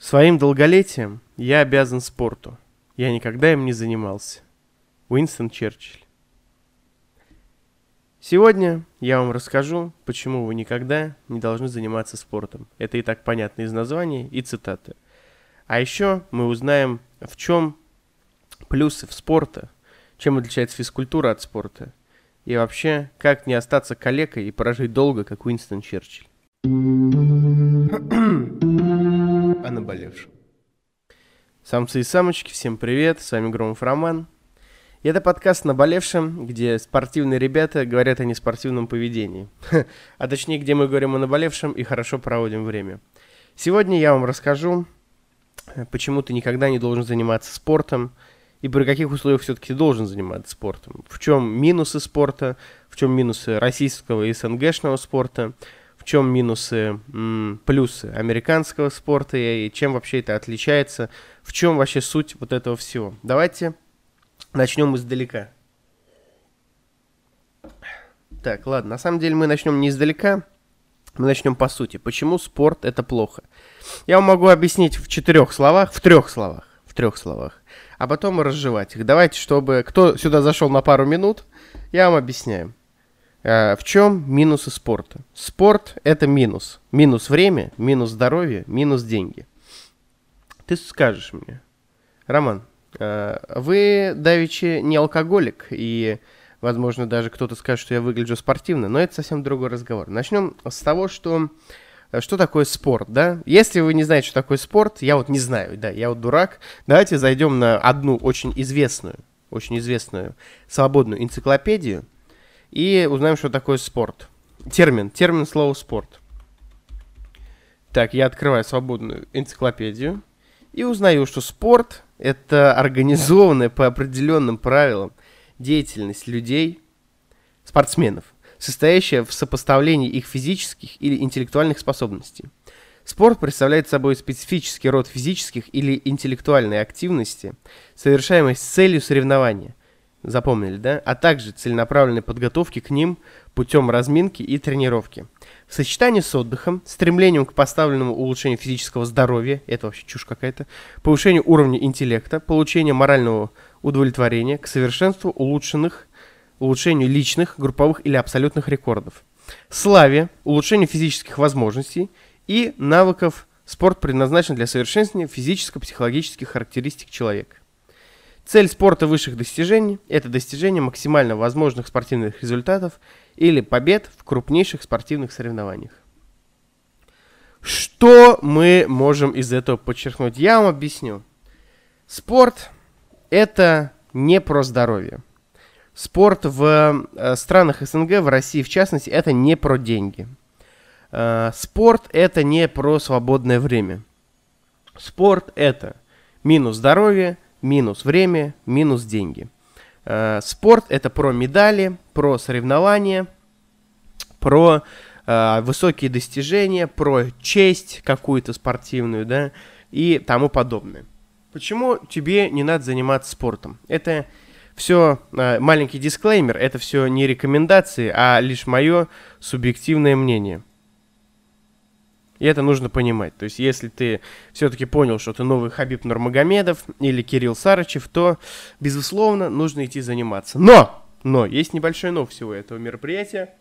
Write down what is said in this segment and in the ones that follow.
Своим долголетием я обязан спорту. Я никогда им не занимался. Уинстон Черчилль. Сегодня я вам расскажу, почему вы никогда не должны заниматься спортом. Это и так понятно из названия и цитаты. А еще мы узнаем, в чем плюсы в спорта, чем отличается физкультура от спорта, и вообще, как не остаться калекой и прожить долго, как Уинстон Черчилль. о наболевшем. Самцы и самочки, всем привет, с вами Громов Роман. И это подкаст «Наболевшем», где спортивные ребята говорят о неспортивном поведении. а точнее, где мы говорим о наболевшем и хорошо проводим время. Сегодня я вам расскажу, почему ты никогда не должен заниматься спортом, и при каких условиях все-таки должен заниматься спортом. В чем минусы спорта, в чем минусы российского и СНГшного спорта, в чем минусы, плюсы американского спорта и чем вообще это отличается, в чем вообще суть вот этого всего. Давайте начнем издалека. Так, ладно, на самом деле мы начнем не издалека, мы начнем по сути. Почему спорт это плохо? Я вам могу объяснить в четырех словах, в трех словах, в трех словах, а потом разжевать их. Давайте, чтобы кто сюда зашел на пару минут, я вам объясняю. Э, в чем минусы спорта? Спорт – это минус. Минус время, минус здоровье, минус деньги. Ты скажешь мне, Роман, э, вы, давеча, не алкоголик, и, возможно, даже кто-то скажет, что я выгляжу спортивно, но это совсем другой разговор. Начнем с того, что э, что такое спорт, да? Если вы не знаете, что такое спорт, я вот не знаю, да, я вот дурак. Давайте зайдем на одну очень известную, очень известную свободную энциклопедию – и узнаем, что такое спорт. Термин. Термин слова спорт. Так, я открываю свободную энциклопедию и узнаю, что спорт – это организованная по определенным правилам деятельность людей, спортсменов, состоящая в сопоставлении их физических или интеллектуальных способностей. Спорт представляет собой специфический род физических или интеллектуальной активности, совершаемой с целью соревнования, Запомнили, да? А также целенаправленной подготовки к ним путем разминки и тренировки. В сочетании с отдыхом, стремлением к поставленному улучшению физического здоровья, это вообще чушь какая-то, повышению уровня интеллекта, получению морального удовлетворения, к совершенству улучшенных, улучшению личных, групповых или абсолютных рекордов, славе, улучшению физических возможностей и навыков спорт предназначен для совершенствования физическо-психологических характеристик человека. Цель спорта высших достижений – это достижение максимально возможных спортивных результатов или побед в крупнейших спортивных соревнованиях. Что мы можем из этого подчеркнуть? Я вам объясню. Спорт – это не про здоровье. Спорт в э, странах СНГ, в России в частности, это не про деньги. Э, спорт – это не про свободное время. Спорт – это минус здоровье – минус время, минус деньги. Э, спорт это про медали, про соревнования, про э, высокие достижения, про честь какую-то спортивную, да, и тому подобное. Почему тебе не надо заниматься спортом? Это все э, маленький дисклеймер, это все не рекомендации, а лишь мое субъективное мнение. И это нужно понимать. То есть, если ты все-таки понял, что ты новый Хабиб Нурмагомедов или Кирилл Сарычев, то, безусловно, нужно идти заниматься. Но! Но! Есть небольшой но всего этого мероприятия,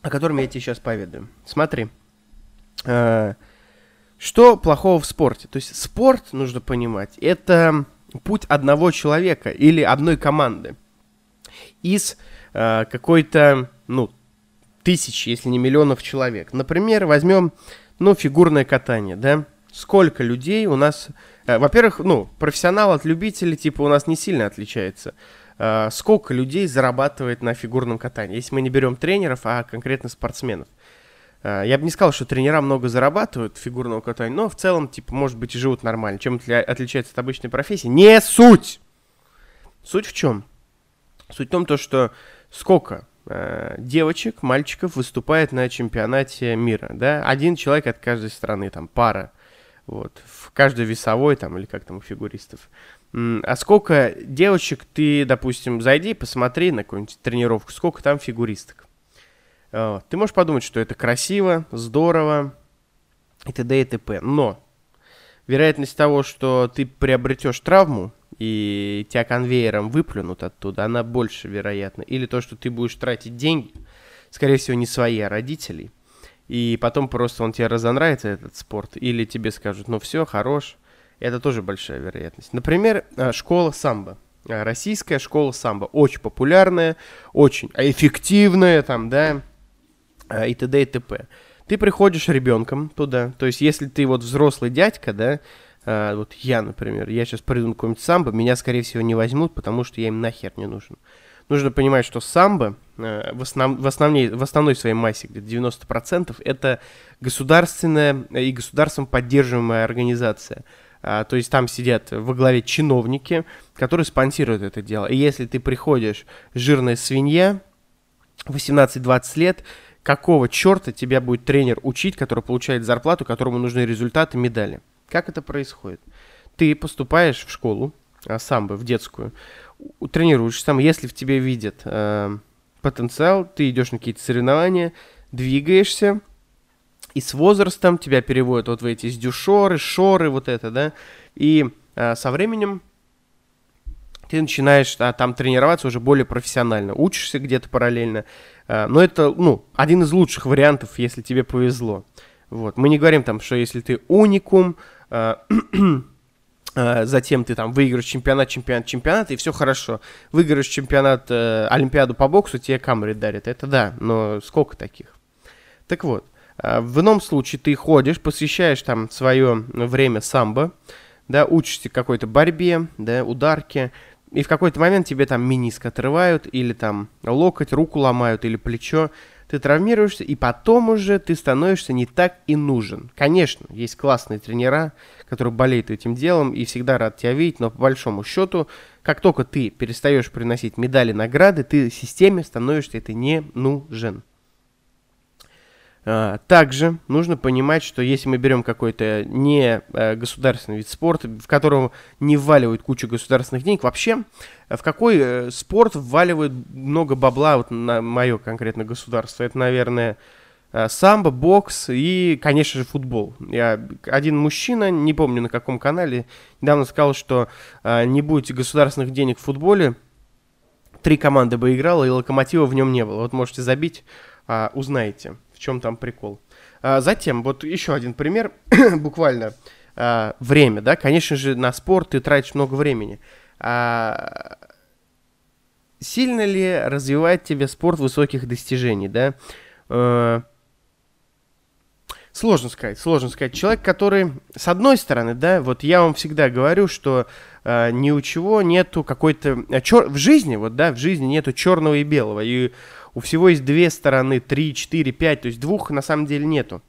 о котором я тебе сейчас поведаю. Смотри. Э, что плохого в спорте? То есть, спорт, нужно понимать, это путь одного человека или одной команды из э, какой-то, ну, тысяч, если не миллионов человек. Например, возьмем, ну, фигурное катание, да? Сколько людей у нас... Э, во-первых, ну, профессионал от любителей, типа, у нас не сильно отличается. Э, сколько людей зарабатывает на фигурном катании? Если мы не берем тренеров, а конкретно спортсменов. Э, я бы не сказал, что тренера много зарабатывают фигурного катания, но в целом, типа, может быть, и живут нормально. Чем отличается от обычной профессии? Не суть! Суть в чем? Суть в том, то, что сколько Э, девочек, мальчиков выступает на чемпионате мира, да, один человек от каждой страны, там, пара, вот, в каждой весовой, там, или как там у фигуристов. А сколько девочек ты, допустим, зайди, посмотри на какую-нибудь тренировку, сколько там фигуристок. Ты можешь подумать, что это красиво, здорово, и т.д. и т.п. Но вероятность того, что ты приобретешь травму и тебя конвейером выплюнут оттуда, она больше вероятна. Или то, что ты будешь тратить деньги, скорее всего, не свои, а родителей. И потом просто он тебе разонравится, этот спорт, или тебе скажут, ну все, хорош. Это тоже большая вероятность. Например, э, школа самбо. Э, российская школа самбо. Очень популярная, очень эффективная, там, да, э, и т.д. и т.п. Ты приходишь ребенком туда, то есть если ты вот взрослый дядька, да, э, вот я, например, я сейчас приду на какой-нибудь самбо, меня, скорее всего, не возьмут, потому что я им нахер не нужен. Нужно понимать, что самбо э, в, основ, в, основной, в основной своей массе, где-то 90%, это государственная и государством поддерживаемая организация. А, то есть там сидят во главе чиновники, которые спонсируют это дело. И если ты приходишь жирная свинья, 18-20 лет, какого черта тебя будет тренер учить, который получает зарплату, которому нужны результаты, медали. Как это происходит? Ты поступаешь в школу, а, самбо, в детскую, тренируешься там, если в тебе видят э, потенциал, ты идешь на какие-то соревнования, двигаешься, и с возрастом тебя переводят вот в эти сдюшоры, шоры, вот это, да, и э, со временем ты начинаешь а, там тренироваться уже более профессионально, учишься где-то параллельно, а, но это, ну, один из лучших вариантов, если тебе повезло. Вот. Мы не говорим там, что если ты уникум, затем ты там выиграешь чемпионат, чемпионат, чемпионат, и все хорошо. Выиграешь чемпионат, э, Олимпиаду по боксу, тебе камеры дарят. Это да, но сколько таких? Так вот, э, в ином случае ты ходишь, посвящаешь там свое время самбо, да, учишься какой-то борьбе, да, ударке, и в какой-то момент тебе там миниск отрывают, или там локоть, руку ломают, или плечо, ты травмируешься, и потом уже ты становишься не так и нужен. Конечно, есть классные тренера, которые болеют этим делом и всегда рад тебя видеть, но по большому счету, как только ты перестаешь приносить медали, награды, ты системе становишься это не нужен. А, также нужно понимать, что если мы берем какой-то не э, государственный вид спорта, в котором не вваливают кучу государственных денег, вообще в какой э, спорт вваливают много бабла вот на мое конкретно государство? Это, наверное, э, самбо, бокс и, конечно же, футбол. Я, один мужчина, не помню на каком канале, недавно сказал, что не будет государственных денег в футболе, три команды бы играло, и локомотива в нем не было. Вот можете забить, а, узнаете в чем там прикол. А, затем, вот еще один пример, буквально а, время, да, конечно же, на спорт ты тратишь много времени. А, сильно ли развивает тебе спорт высоких достижений, да? А, Сложно сказать, сложно сказать. Человек, который, с одной стороны, да, вот я вам всегда говорю, что э, ни у чего нету какой-то... Э, чер... В жизни, вот, да, в жизни нету черного и белого. И у всего есть две стороны, три, четыре, пять, то есть двух на самом деле нету.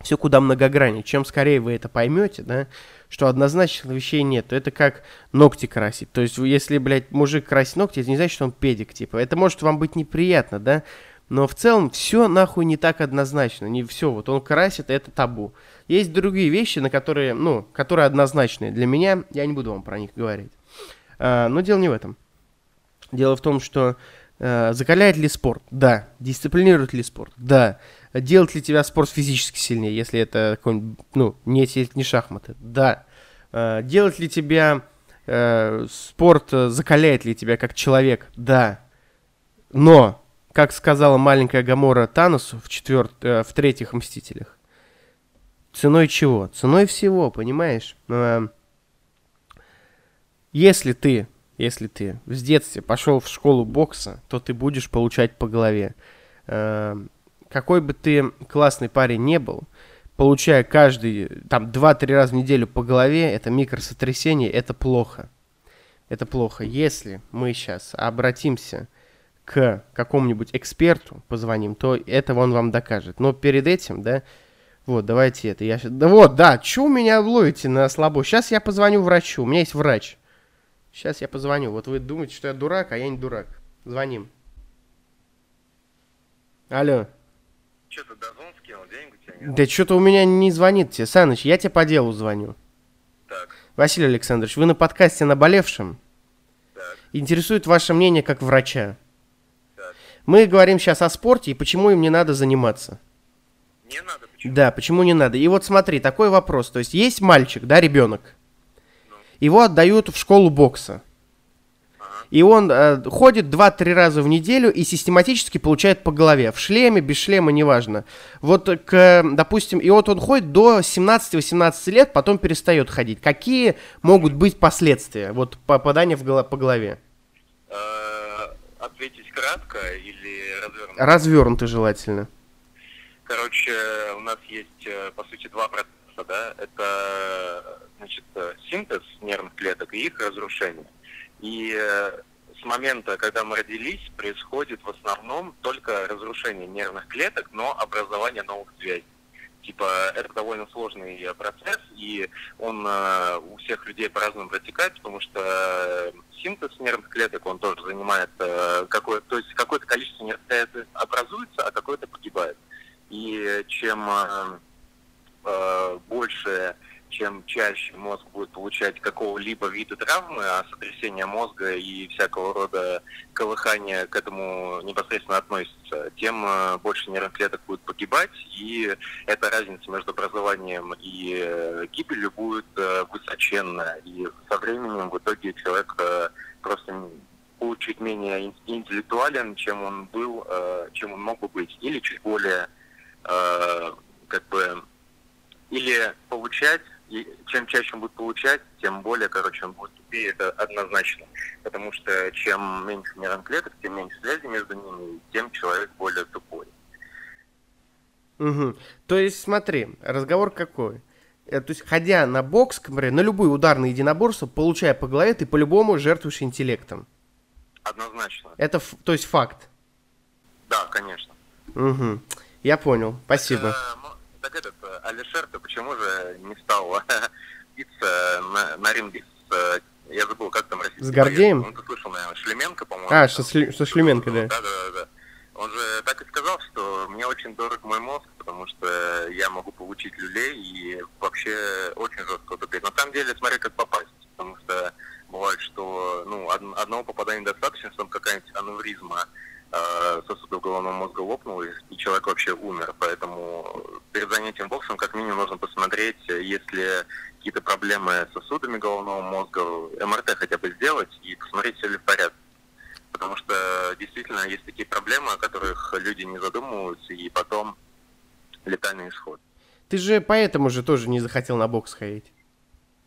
Все куда многограннее. Чем скорее вы это поймете, да, что однозначных вещей нет, то это как ногти красить. То есть, если, блядь, мужик красит ногти, это не значит, что он педик, типа. Это может вам быть неприятно, да, но в целом все нахуй не так однозначно. Не все, вот он красит, это табу. Есть другие вещи, на которые, ну, которые однозначные. Для меня, я не буду вам про них говорить. А, но дело не в этом. Дело в том, что закаляет ли спорт? Да. Дисциплинирует ли спорт? Да. Делает ли тебя спорт физически сильнее, если это какой-нибудь, ну, не, не шахматы? Да. Э, делает ли тебя э, спорт, э, закаляет ли тебя как человек? Да. Но, как сказала маленькая Гамора Таносу в, четверт, э, в третьих Мстителях, ценой чего? Ценой всего, понимаешь? Э, если ты если ты с детства пошел в школу бокса, то ты будешь получать по голове. Эм, какой бы ты классный парень не был, получая каждый, там, 2-3 раза в неделю по голове, это микросотрясение, это плохо. Это плохо. Если мы сейчас обратимся к какому-нибудь эксперту, позвоним, то это он вам докажет. Но перед этим, да, вот, давайте это. Я... Да вот, да, что у меня ловите на слабо? Сейчас я позвоню врачу, у меня есть врач. Сейчас я позвоню. Вот вы думаете, что я дурак, а я не дурак. Звоним. Алло. Что-то дозон скинул, денег у тебя нет? Да что-то у меня не звонит тебе. Саныч, я тебе по делу звоню. Так. Василий Александрович, вы на подкасте «Наболевшем». Так. Интересует ваше мнение как врача. Так. Мы говорим сейчас о спорте и почему им не надо заниматься. Не надо, почему? Да, почему не надо? И вот смотри, такой вопрос. То есть есть мальчик, да, ребенок. Его отдают в школу бокса. И он э, ходит 2-3 раза в неделю и систематически получает по голове. В шлеме, без шлема, неважно. Вот, к, допустим, и вот он ходит до 17-18 лет, потом перестает ходить. Какие могут быть последствия вот попадания в голо- по голове? Э, Ответить кратко или развернуто? Развернуто желательно. Короче, у нас есть, э, по сути, два процесса, да? Это, значит, э, синтез нервных клеток и их разрушение. И э, с момента, когда мы родились, происходит в основном только разрушение нервных клеток, но образование новых связей. Типа, это довольно сложный э, процесс, и он э, у всех людей по-разному протекает, потому что синтез нервных клеток, он тоже занимает э, какое то есть какое-то количество нервных клеток образуется, а какое-то погибает. И чем э, больше, чем чаще мозг будет получать какого-либо вида травмы, а сотрясение мозга и всякого рода колыхания к этому непосредственно относится, тем э, больше нервных клеток будет погибать, и эта разница между образованием и э, гибелью будет э, высоченная. И со временем в итоге человек просто будет чуть менее ин- интеллектуален, чем он был, чем он мог бы быть, или чуть более как бы или получать, и чем чаще он будет получать, тем более, короче, он будет тупее, это однозначно. Потому что чем меньше нервных клеток, тем меньше связи между ними, тем человек более тупой. Мгм. То есть, смотри, разговор какой? Э, То есть, ходя на бокс, к примеру, на любые ударные единоборства, получая по голове, ты по-любому жертвуешь интеллектом. Однозначно. Это, ф- то есть, факт. Да, конечно. Мгм. Я понял, спасибо. Э, мо- Так этот, э, Алишер, ты почему же не стал биться на, на ринге с, э, я забыл, как там российский С Гордеем? боец? Ну, ты слышал, наверное, Шлеменко, по-моему. А, что, Сли- что Шлеменко, да. Да, да, да, да. Он же так и сказал, что мне очень дорог мой мозг, потому что я могу получить люлей и вообще очень жестко тупить. На самом деле, смотри, как попасть. Потому что бывает, что ну, од- одного попадания достаточно, чтобы какая-нибудь аневризма э, сосудов головного мозга лопнула, и человек вообще умер. Поэтому перед занятием боксом как минимум нужно посмотреть, э, есть ли какие-то проблемы с сосудами головного мозга, МРТ хотя бы сделать и посмотреть, все ли в порядке. Потому что действительно есть такие проблемы, о которых люди не задумываются, и потом летальный исход. Ты же поэтому же тоже не захотел на бокс ходить.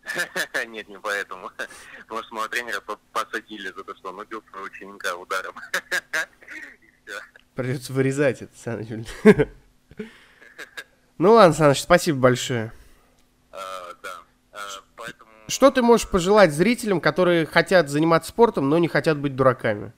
Нет, не поэтому. Потому что моего тренера по- посадили за то, что он убил своего ученика ударом. Придется вырезать это, Саныч. Ну ладно, Саныч, спасибо большое. А, Да. А, Поэтому... Что ты можешь пожелать зрителям, которые хотят заниматься спортом, но не хотят быть дураками?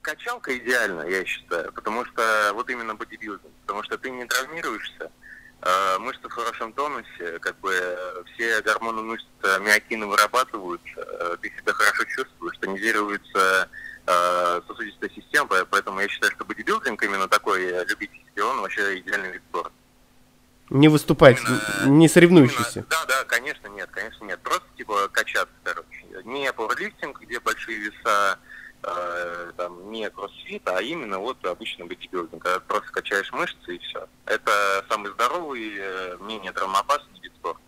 Качалка идеально, я считаю, потому что вот именно бодибилдинг, потому что ты не травмируешься, э, мышцы в хорошем тонусе, как бы э, все гормоны мышц э, миокины вырабатываются, э, ты себя хорошо чувствуешь, тонизируется сосудистая система, по- поэтому я считаю, что бодибилдинг именно такой любительский, он вообще идеальный вид спорта. Не выступать, Именно- не соревнующийся. Именно- Да, да, конечно, нет, конечно, нет. Просто типа качаться, короче. Не пауэрлифтинг, где большие веса, э, там, не кроссфит, а именно вот обычно бодибилдинг, когда просто качаешь мышцы и все. Это самый здоровый, э, менее травмоопасный вид спорта.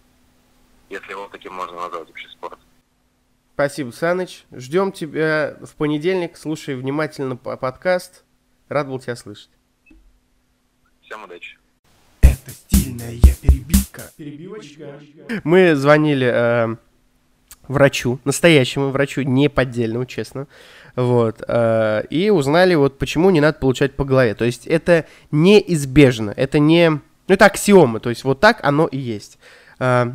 Если его таким можно назвать вообще спорт. Спасибо, Саныч. Ждем тебя в понедельник. Слушай внимательно по- подкаст. Рад был тебя слышать. Всем удачи. Это стильная перебивка. Перебивочка. Мы звонили э, врачу, настоящему врачу, не поддельному, честно. Вот. э, и узнали, вот почему не надо получать по голове. То есть это неизбежно. Это не... Ну, это аксиомы. То есть вот так оно и есть. Э,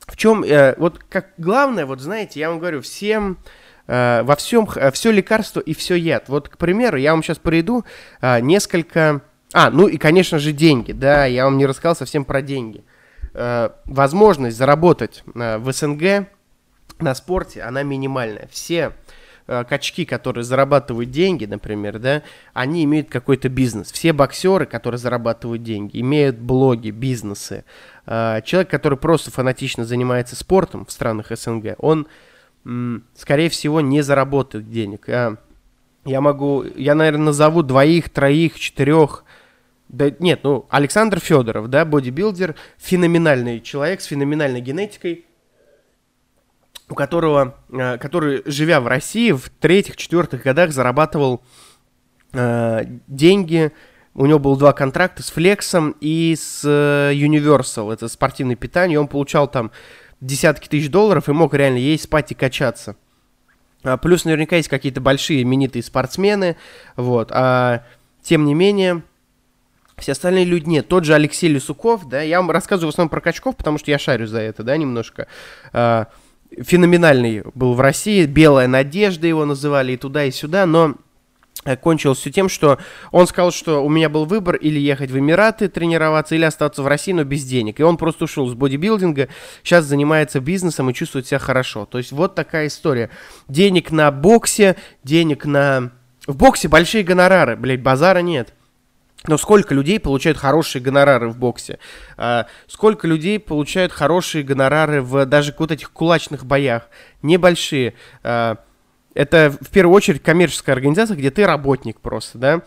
в чем... э, вот как главное, вот знаете, я вам говорю, всем... э, во всем, все лекарство и все яд. Вот, к примеру, я вам сейчас приведу э, несколько... А, ну и, конечно же, деньги. Да, я вам не рассказал совсем про деньги. Э, возможность заработать э, в СНГ на спорте, она минимальная. Все э, качки, которые зарабатывают деньги, например, да, они имеют какой-то бизнес. Все боксеры, которые зарабатывают деньги, имеют блоги, бизнесы. Человек, который просто фанатично занимается спортом в странах СНГ, он, скорее всего, не заработает денег. Я могу, я, наверное, назову двоих, троих, четырех Да нет, ну, Александр Федоров, да, бодибилдер, феноменальный человек с феноменальной генетикой, у которого, э, который, живя в России, в третьих-четвертых годах зарабатывал э, деньги. У него было два контракта с Флексом и с э, Universal, это спортивное питание. Он получал там десятки тысяч долларов и мог реально есть, спать и качаться. А, плюс наверняка есть какие-то большие именитые спортсмены, вот. А, тем не менее, все остальные люди нет. Тот же Алексей Лисуков, да, я вам рассказываю в основном про качков, потому что я шарю за это, да, немножко. А, феноменальный был в России, «Белая надежда» его называли и туда, и сюда, но э, кончилось все тем, что он сказал, что у меня был выбор или ехать в Эмираты тренироваться, или остаться в России, но без денег. И он просто ушел с бодибилдинга, сейчас занимается бизнесом и чувствует себя хорошо. То есть вот такая история. Денег на боксе, денег на... В боксе большие гонорары, блядь, базара нет. Но сколько людей получают хорошие гонорары в боксе? А, сколько людей получают хорошие гонорары в даже вот этих кулачных боях? Небольшие. А, это в первую очередь коммерческая организация, где ты работник просто, да?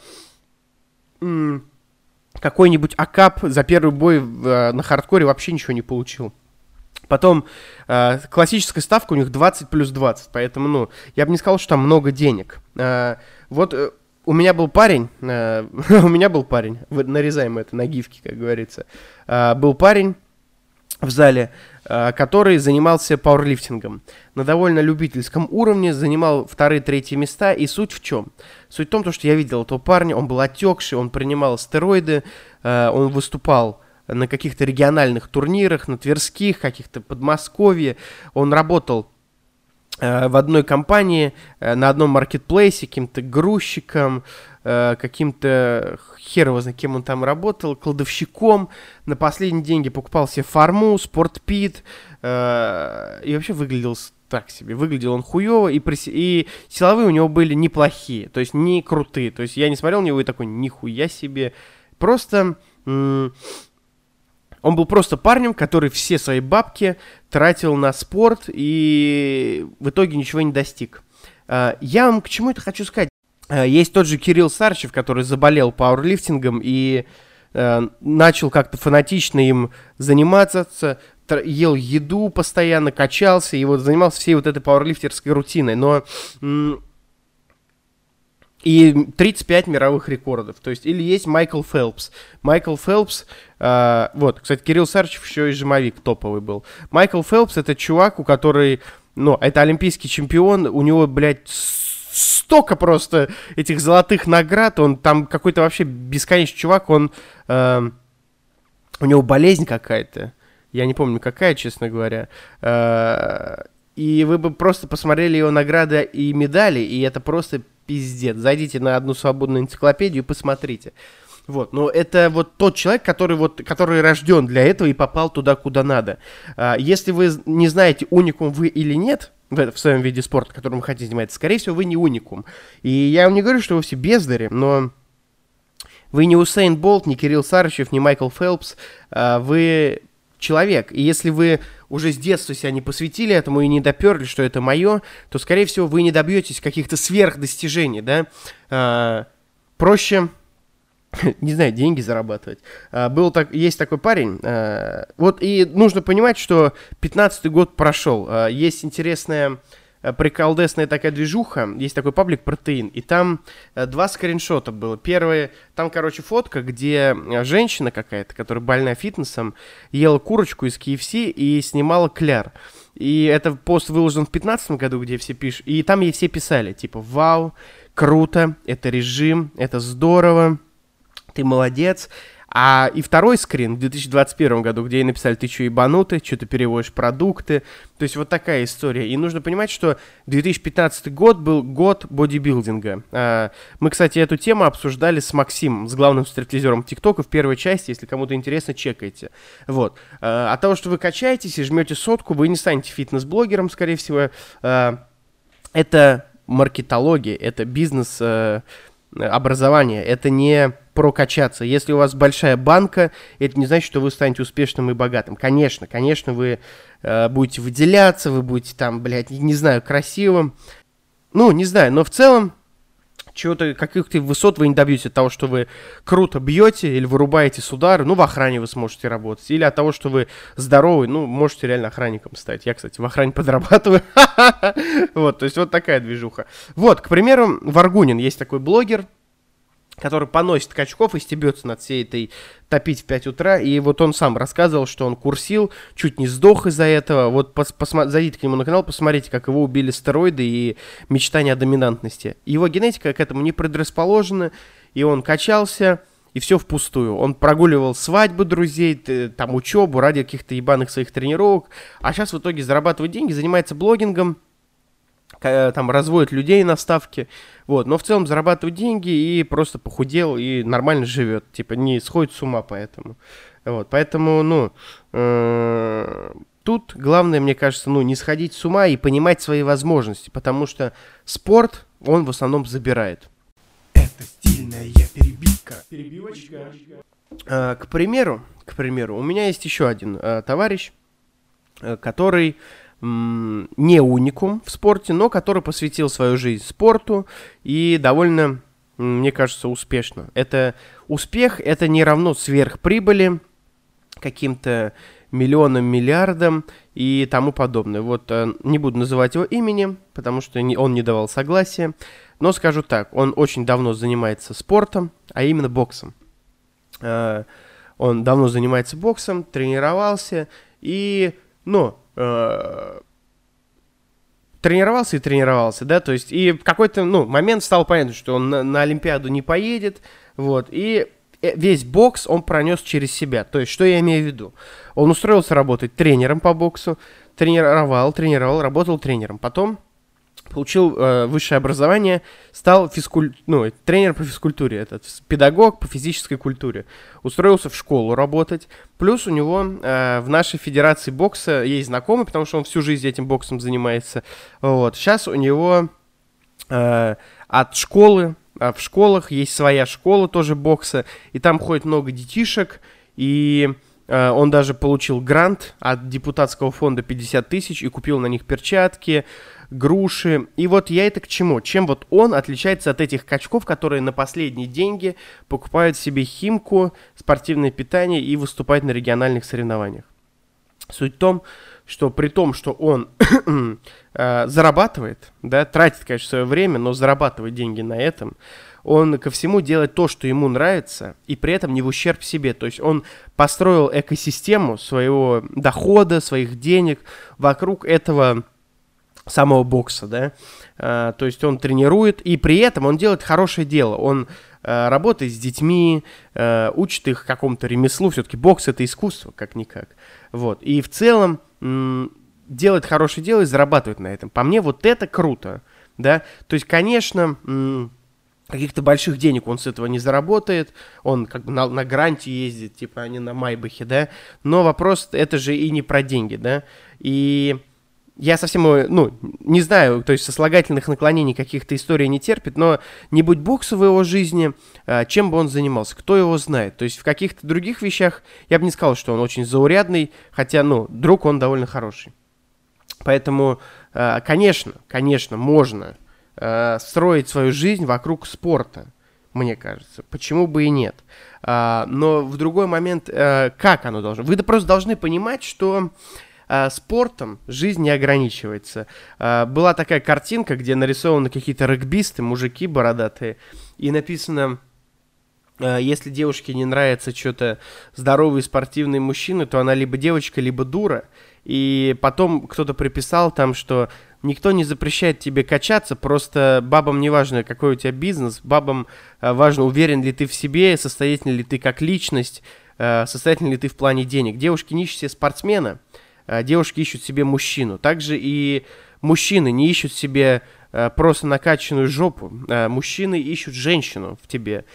Какой-нибудь акап за первый бой а, на хардкоре вообще ничего не получил. Потом э, классическая ставка у них 20 плюс 20, поэтому, ну, я бы не сказал, что там много денег. Э, вот у меня был парень, э, у меня был парень, нарезаем это на гифки, как говорится, э, был парень в зале, э, который занимался пауэрлифтингом. На довольно любительском уровне, занимал вторые, третьи места, и суть в чем? Суть в том, что я видел этого парня, он был отекший, он принимал стероиды, э, он выступал на каких-то региональных турнирах, на Тверских, каких-то Подмосковье, он работал в одной компании, э, на одном маркетплейсе, каким-то грузчиком, э, каким-то хер его знает, кем он там работал, кладовщиком, на последние деньги покупал себе фарму, спортпит, и вообще выглядел так себе. Выглядел он хуево, и, прис... и силовые у него были неплохие, то есть не крутые. То есть я не смотрел на него и такой, нихуя себе. Просто... Он был просто парнем, который все свои бабки тратил на спорт и в итоге ничего не достиг. А, я вам к чему это хочу сказать? А, есть тот же Кирилл Сарчев, который заболел пауэрлифтингом и а, начал как-то фанатично им заниматься, ел еду постоянно, качался и вот занимался всей вот этой пауэрлифтерской рутиной. Но и 35 мировых рекордов. То есть, или есть Майкл Фелпс. Майкл Фелпс, э, вот, кстати, Кирилл Сарчев еще и жимовик топовый был. Майкл Фелпс это чувак, у которой, ну, это олимпийский чемпион, у него, блядь, столько просто этих золотых наград, он там какой-то вообще бесконечный чувак, он, э, у него болезнь какая-то, я не помню какая, честно говоря, э, и вы бы просто посмотрели его награды и медали, и это просто пиздец. Зайдите на одну свободную энциклопедию и посмотрите. Вот, но это вот тот человек, который вот, который рожден для этого и попал туда, куда надо. А, если вы не знаете, уникум вы или нет, в, в своем виде спорта, которым вы хотите заниматься, скорее всего, вы не уникум. И я вам не говорю, что вы все бездари, но вы не Усейн Болт, не Кирилл Сарычев, не Майкл Фелпс, а, вы человек. И если вы уже с детства себя не посвятили этому и не доперли, что это мое, то, скорее всего, вы не добьетесь каких-то сверхдостижений, да. А, проще, не знаю, деньги зарабатывать. А, был так, есть такой парень, а, вот и нужно понимать, что 15 год прошел. А, есть интересная приколдесная такая движуха, есть такой паблик Протеин, и там э, два скриншота было. Первое, там, короче, фотка, где э, женщина какая-то, которая больная фитнесом, ела курочку из KFC и снимала кляр. И это пост выложен в 2015 году, где все пишут, и там ей все писали, типа, вау, круто, это режим, это здорово, ты молодец. А и второй скрин в 2021 году, где ей написали, ты что, ебанутый, что ты переводишь продукты. То есть вот такая история. И нужно понимать, что 2015 год был год бодибилдинга. А, мы, кстати, эту тему обсуждали с Максимом, с главным стриптизером ТикТока в первой части. Если кому-то интересно, чекайте. Вот. А, от того, что вы качаетесь и жмете сотку, вы не станете фитнес-блогером, скорее всего. А, это маркетология, это бизнес образование. Это не прокачаться. Если у вас большая банка, это не значит, что вы станете успешным и богатым. Конечно, конечно, вы э, будете выделяться, вы будете там, блядь, не знаю, красивым. Ну, не знаю, но в целом чего-то, каких-то высот вы не добьетесь от того, что вы круто бьете или вырубаете с удара, ну, в охране вы сможете работать, или от того, что вы здоровый, ну, можете реально охранником стать. Я, кстати, в охране подрабатываю. Вот, то есть вот такая движуха. Вот, к примеру, Варгунин, есть такой блогер, который поносит качков и стебется над всей этой топить в 5 утра. И вот он сам рассказывал, что он курсил, чуть не сдох из-за этого. Вот пос посма- зайдите к нему на канал, посмотрите, как его убили стероиды и мечтания о доминантности. Его генетика к этому не предрасположена, и он качался, и все впустую. Он прогуливал свадьбы друзей, там учебу ради каких-то ебаных своих тренировок, а сейчас в итоге зарабатывает деньги, занимается блогингом, там разводит людей на ставке, вот, но в целом зарабатывает деньги и просто похудел и нормально живет, типа не сходит с ума поэтому, вот, поэтому, ну, э, тут главное, мне кажется, ну, не сходить с ума и понимать свои возможности, потому что спорт, он в основном забирает. Это стильная перебивка. Перебивочка. Э, к примеру, к примеру, у меня есть еще один э, товарищ, э, который не уникум в спорте, но который посвятил свою жизнь спорту и довольно, мне кажется, успешно. Это успех, это не равно сверхприбыли каким-то миллионам, миллиардам и тому подобное. Вот э, не буду называть его имени, потому что он не давал согласия, но скажу так, он очень давно занимается спортом, а именно боксом. Э, он давно занимается боксом, тренировался и, ну, э, тренировался и тренировался, да, то есть и в какой-то, ну, момент стало понятно, что он на, на Олимпиаду не поедет, вот, и э, весь бокс он пронес через себя, то есть что я имею в виду? Он устроился работать тренером по боксу, тренировал, тренировал, работал тренером, потом получил э, высшее образование, стал физкуль... ну, тренер по физкультуре, этот педагог по физической культуре. Устроился в школу работать. Плюс у него э, в нашей федерации бокса есть знакомый, потому что он всю жизнь этим боксом занимается. Вот. Сейчас у него э, от школы, э, в школах есть своя школа тоже бокса, и там ходит много детишек, и э, он даже получил грант от депутатского фонда 50 тысяч и купил на них перчатки, груши. И вот я это к чему? Чем вот он отличается от этих качков, которые на последние деньги покупают себе химку, спортивное питание и выступают на региональных соревнованиях? Суть в том, что при том, что он э, зарабатывает, да, тратит, конечно, свое время, но зарабатывает деньги на этом, он ко всему делает то, что ему нравится, и при этом не в ущерб себе. То есть он построил экосистему своего дохода, своих денег вокруг этого самого бокса, да, а, то есть он тренирует, и при этом он делает хорошее дело, он а, работает с детьми, а, учит их какому-то ремеслу, все-таки бокс это искусство, как-никак, вот, и в целом делает хорошее дело и зарабатывает на этом. По мне вот это круто, да, то есть, конечно, каких-то больших денег он с этого не заработает, он как бы на, на гранте ездит, типа, а не на Майбахе, да, но вопрос, это же и не про деньги, да, и я совсем, ну, не знаю, то есть сослагательных наклонений каких-то историй не терпит, но не будь бокса в его жизни, а, чем бы он занимался, кто его знает. То есть в каких-то других вещах я бы не сказал, что он очень заурядный, хотя, ну, друг он довольно хороший. Поэтому, а, конечно, конечно, можно а, строить свою жизнь вокруг спорта, мне кажется. Почему бы и нет? Но в другой момент, как оно должно? Вы просто должны понимать, что спортом жизнь не ограничивается. А, была такая картинка, где нарисованы какие-то регбисты, мужики бородатые, и написано а, если девушке не нравится что-то здоровый спортивный мужчина, то она либо девочка, либо дура. И потом кто-то приписал там, что никто не запрещает тебе качаться, просто бабам не важно, какой у тебя бизнес, бабам важно, уверен ли ты в себе, состоятельный ли ты как личность, состоятельный ли ты в плане денег. Девушки не себе спортсмена, Э, девушки ищут себе мужчину. Также и мужчины не ищут себе э, просто накачанную жопу. Э, мужчины ищут женщину в тебе,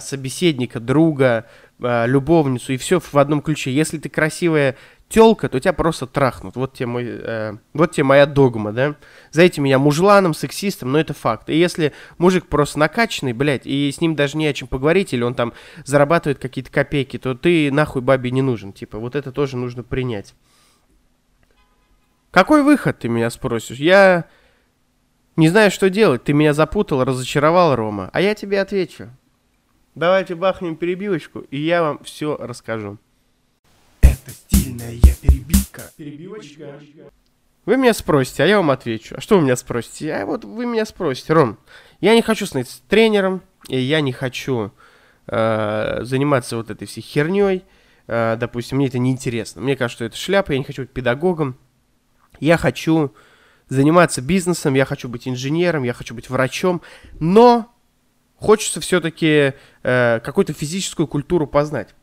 собеседника, друга, любовницу, и все в одном ключе. Если ты красивая телка, то тебя просто трахнут. Вот тебе, мой, э, вот тебе моя догма, да. Зовите меня мужланом, сексистом, но это факт. И если мужик просто накачанный, блядь, и с ним даже не о чем поговорить, или он там зарабатывает какие-то копейки, то ты нахуй бабе не нужен. Типа, вот это тоже нужно принять. Какой выход, ты меня спросишь? Я Не знаю, что делать. Ты меня запутал, разочаровал, Рома. А я тебе отвечу. Давайте бахнем перебивочку, и я вам все расскажу. Это стильная перебивка. Перебивочка. Вы меня спросите, а я вам отвечу. А что вы меня спросите? А вот вы меня спросите, Ром, я не хочу становиться тренером, и я не хочу э, заниматься вот этой всей херней. Э, допустим, мне это неинтересно. Мне кажется, что это шляпа, я не хочу быть педагогом. Я хочу заниматься бизнесом, я хочу быть инженером, я хочу быть врачом, но хочется все-таки э, какую-то физическую культуру познать.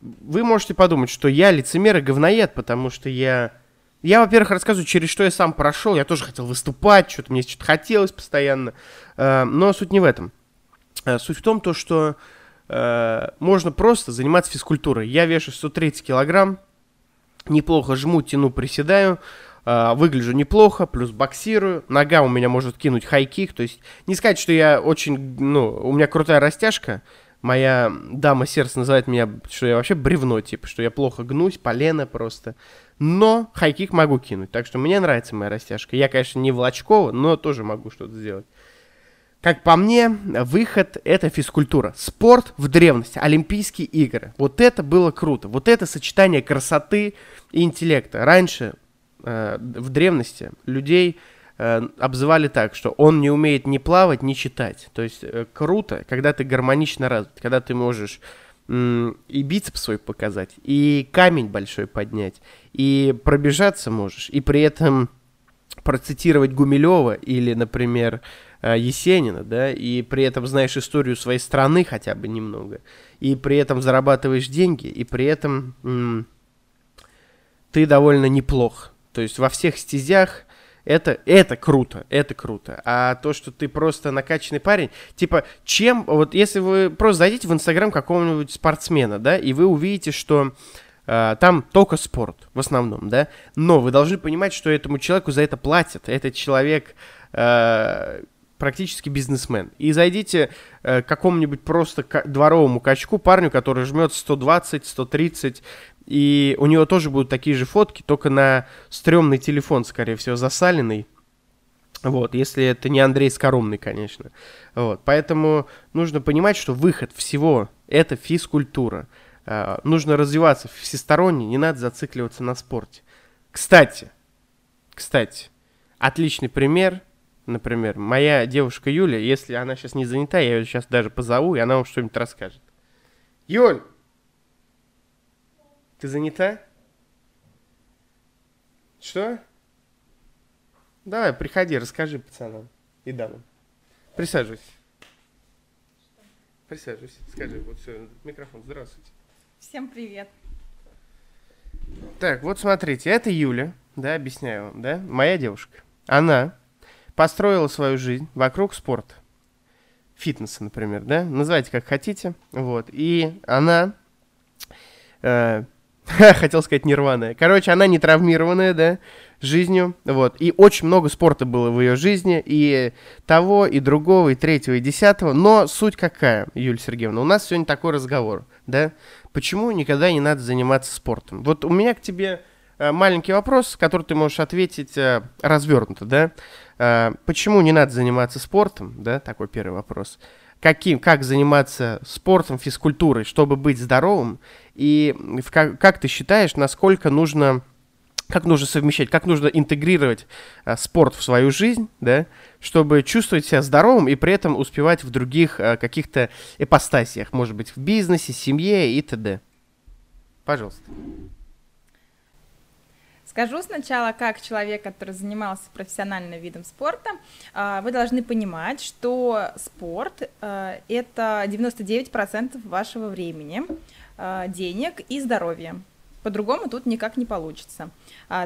Вы можете подумать, что я лицемер и говноед, потому что я я, во-первых, рассказываю, через что я сам прошел. Я тоже хотел выступать, что-то мне что-то хотелось постоянно. Э, но суть не в этом. Э, суть в том, то, что э, можно просто заниматься физкультурой. Я вешу 130 килограмм, неплохо жму, тяну, приседаю, выгляжу неплохо, плюс боксирую. Нога у меня может кинуть хай-кик. То есть не сказать, что я очень, ну, у меня крутая растяжка. Моя дама сердца называет меня, что я вообще бревно, типа, что я плохо гнусь, полено просто. Но хайкик могу кинуть. Так что мне нравится моя растяжка. Я, конечно, не Влачкова, но тоже могу что-то сделать. Как по мне, выход — это физкультура. Спорт в древности, Олимпийские игры. Вот это было круто. Вот это сочетание красоты и интеллекта. Раньше, э, в древности, людей э, обзывали так, что он не умеет ни плавать, ни читать. То есть э, круто, когда ты гармонично развит, когда ты можешь и бицепс свой показать, и камень большой поднять, и пробежаться можешь, и при этом процитировать Гумилева или, например, э, Есенина, да, и при этом знаешь историю своей страны хотя бы немного, и при этом зарабатываешь деньги, и при этом ты довольно неплох. То есть во всех стезях это, это круто, это круто. А то, что ты просто накачанный парень, типа, чем, вот если вы просто зайдите в Инстаграм какого-нибудь спортсмена, да, и вы увидите, что э, там только спорт в основном, да, но вы должны понимать, что этому человеку за это платят. Этот человек э, практически бизнесмен. И зайдите э, к какому-нибудь просто дворовому качку, парню, который жмет 120, 130 и у него тоже будут такие же фотки, только на стрёмный телефон, скорее всего, засаленный. Вот, если это не Андрей Скоромный, конечно. Вот, поэтому нужно понимать, что выход всего – это физкультура. Uh, нужно развиваться всесторонне, не надо зацикливаться на спорте. Кстати, кстати, отличный пример, например, моя девушка Юля, если она сейчас не занята, я ее сейчас даже позову, и она вам что-нибудь расскажет. Юль, ты занята? Что? Давай, приходи, расскажи пацанам и дамам. Присаживайся. Присаживайся, скажи, вот все, микрофон, здравствуйте. Всем привет. Так, вот смотрите, это Юля, да, объясняю вам, да, моя девушка. Она построила свою жизнь вокруг спорта. Фитнеса, например, да, называйте как хотите, вот. И она э, Хотел сказать нирваная. Короче, она не травмированная, да, жизнью, вот. И очень много спорта было в ее жизни, и того, и другого, и третьего, и десятого. Но суть какая, Юлия Сергеевна? У нас сегодня такой разговор, да? Почему никогда не надо заниматься спортом? Вот у меня к тебе э, маленький вопрос, который ты можешь ответить э, развернуто, да? Э, почему не надо заниматься спортом, да? Такой первый вопрос каким, как заниматься спортом, физкультурой, чтобы быть здоровым, и как, как ты считаешь, насколько нужно, как нужно совмещать, как нужно интегрировать а, спорт в свою жизнь, да, чтобы чувствовать себя здоровым и при этом успевать в других а, каких-то эпостасиях, может быть, в бизнесе, семье и т.д. Пожалуйста. Скажу сначала, как человек, который занимался профессиональным видом спорта, а, вы должны понимать, что спорт а, – это 99% вашего времени, а, денег и здоровья. По-другому тут никак не получится.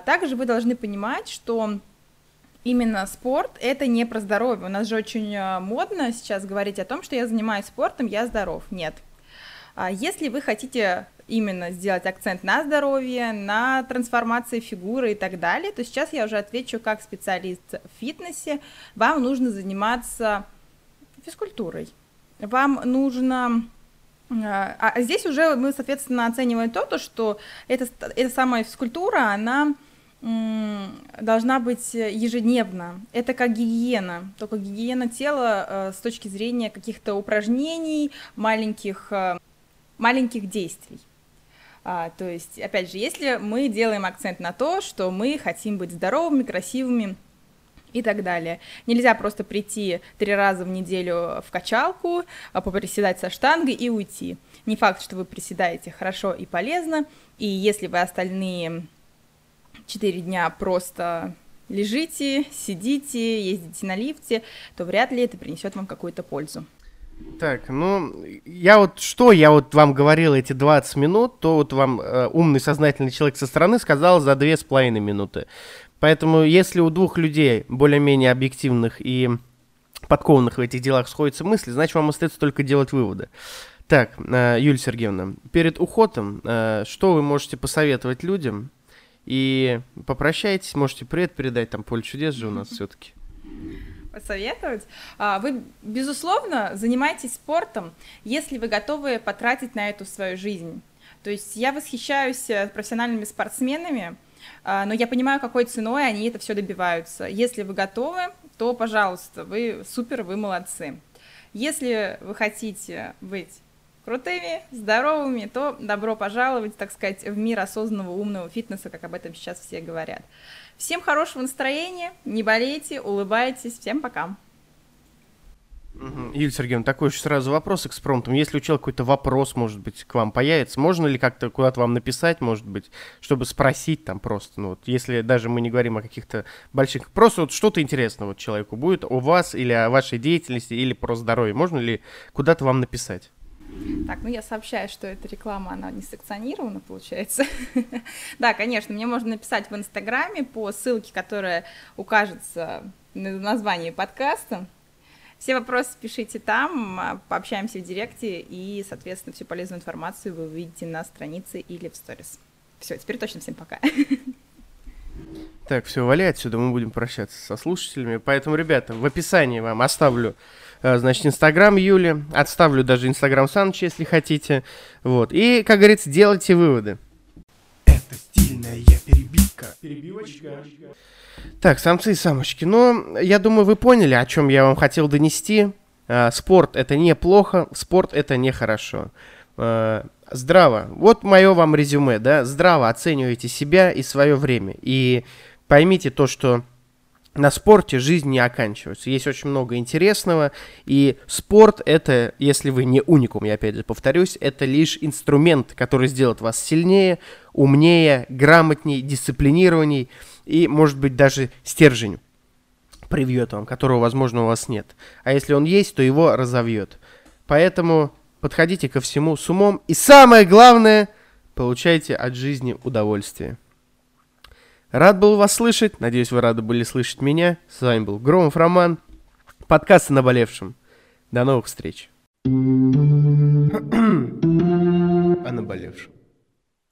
Также вы должны понимать, что именно спорт – это не про здоровье. У нас же очень модно сейчас говорить о том, что я занимаюсь спортом, я здоров. Нет. Если вы хотите именно сделать акцент на здоровье, на трансформации фигуры и так далее, то сейчас я уже отвечу как специалист в фитнесе. Вам нужно заниматься физкультурой. Вам нужно а, а здесь уже мы, соответственно, оцениваем то, то что эта, эта самая физкультура, она должна быть ежедневно. Это как гигиена, только гигиена тела э, с точки зрения каких-то упражнений, маленьких, э, маленьких действий. А, то есть, опять же, если мы делаем акцент на то, что мы хотим быть здоровыми, красивыми, и так далее. Нельзя просто прийти три раза в неделю в качалку, а, поприседать со штангой и уйти. Не факт, что вы приседаете хорошо и полезно, и если вы остальные четыре дня просто лежите, сидите, ездите на лифте, то вряд ли это принесет вам какую-то пользу. Так, ну, я вот, что я вот вам говорил эти 20 минут, то вот вам э, умный, сознательный человек со стороны сказал за две с половиной минуты. Поэтому, если у двух людей, более-менее объективных и подкованных в этих делах, сходятся мысли, значит, вам остается только делать выводы. Так, э, Юлия Сергеевна, перед уходом, э, что вы можете посоветовать людям, и попрощайтесь, можете привет передать, там поле чудес же у нас все-таки. Посоветовать? А, вы, безусловно, занимайтесь спортом, если вы готовы потратить на эту свою жизнь. То есть я восхищаюсь э, профессиональными спортсменами, а, но я понимаю, какой ценой они это все добиваются. Если вы готовы, то, пожалуйста, вы супер, вы молодцы. Если вы хотите быть крутыми, здоровыми, то добро пожаловать, так сказать, в мир осознанного умного фитнеса, как об этом сейчас все говорят. Всем хорошего настроения, не болейте, улыбайтесь, всем пока. Юлия Сергеевна, такой еще сразу вопрос экспромтом. Если у человека какой-то вопрос, может быть, к вам появится, можно ли как-то куда-то вам написать, может быть, чтобы спросить там просто, ну вот, если даже мы не говорим о каких-то больших, просто вот что-то интересное вот человеку будет о вас или о вашей деятельности или про здоровье, можно ли куда-то вам написать? Так, ну я сообщаю, что эта реклама, она не санкционирована, получается. да, конечно, мне можно написать в Инстаграме по ссылке, которая укажется на названии подкаста. Все вопросы пишите там, а, пообщаемся в директе, и, соответственно, всю полезную информацию вы увидите на странице или в сторис. Все, теперь точно всем пока. Так, все, валяй отсюда, мы будем прощаться со слушателями. Поэтому, ребята, в описании вам оставлю значит, Инстаграм Юли, отставлю даже Инстаграм Саныча, если хотите, вот, и, как говорится, делайте выводы. Это стильная перебивка. Перебивочка. Так, самцы и самочки, ну, я думаю, вы поняли, о чем я вам хотел донести. Э, спорт это неплохо, спорт это нехорошо. Э, здраво. Вот мое вам резюме, да, здраво оценивайте себя и свое время. И поймите то, что на спорте жизнь не оканчивается. Есть очень много интересного, и спорт это, если вы не уникум, я опять же повторюсь, это лишь инструмент, который сделает вас сильнее, умнее, грамотнее, дисциплинированней и, может быть, даже стержень привьет вам, которого, возможно, у вас нет. А если он есть, то его разовьет. Поэтому подходите ко всему с умом, и самое главное, получайте от жизни удовольствие. Рад был вас слышать. Надеюсь, вы рады были слышать меня. С вами был Громов Роман. Подкаст о наболевшем. До новых встреч. о наболевшем.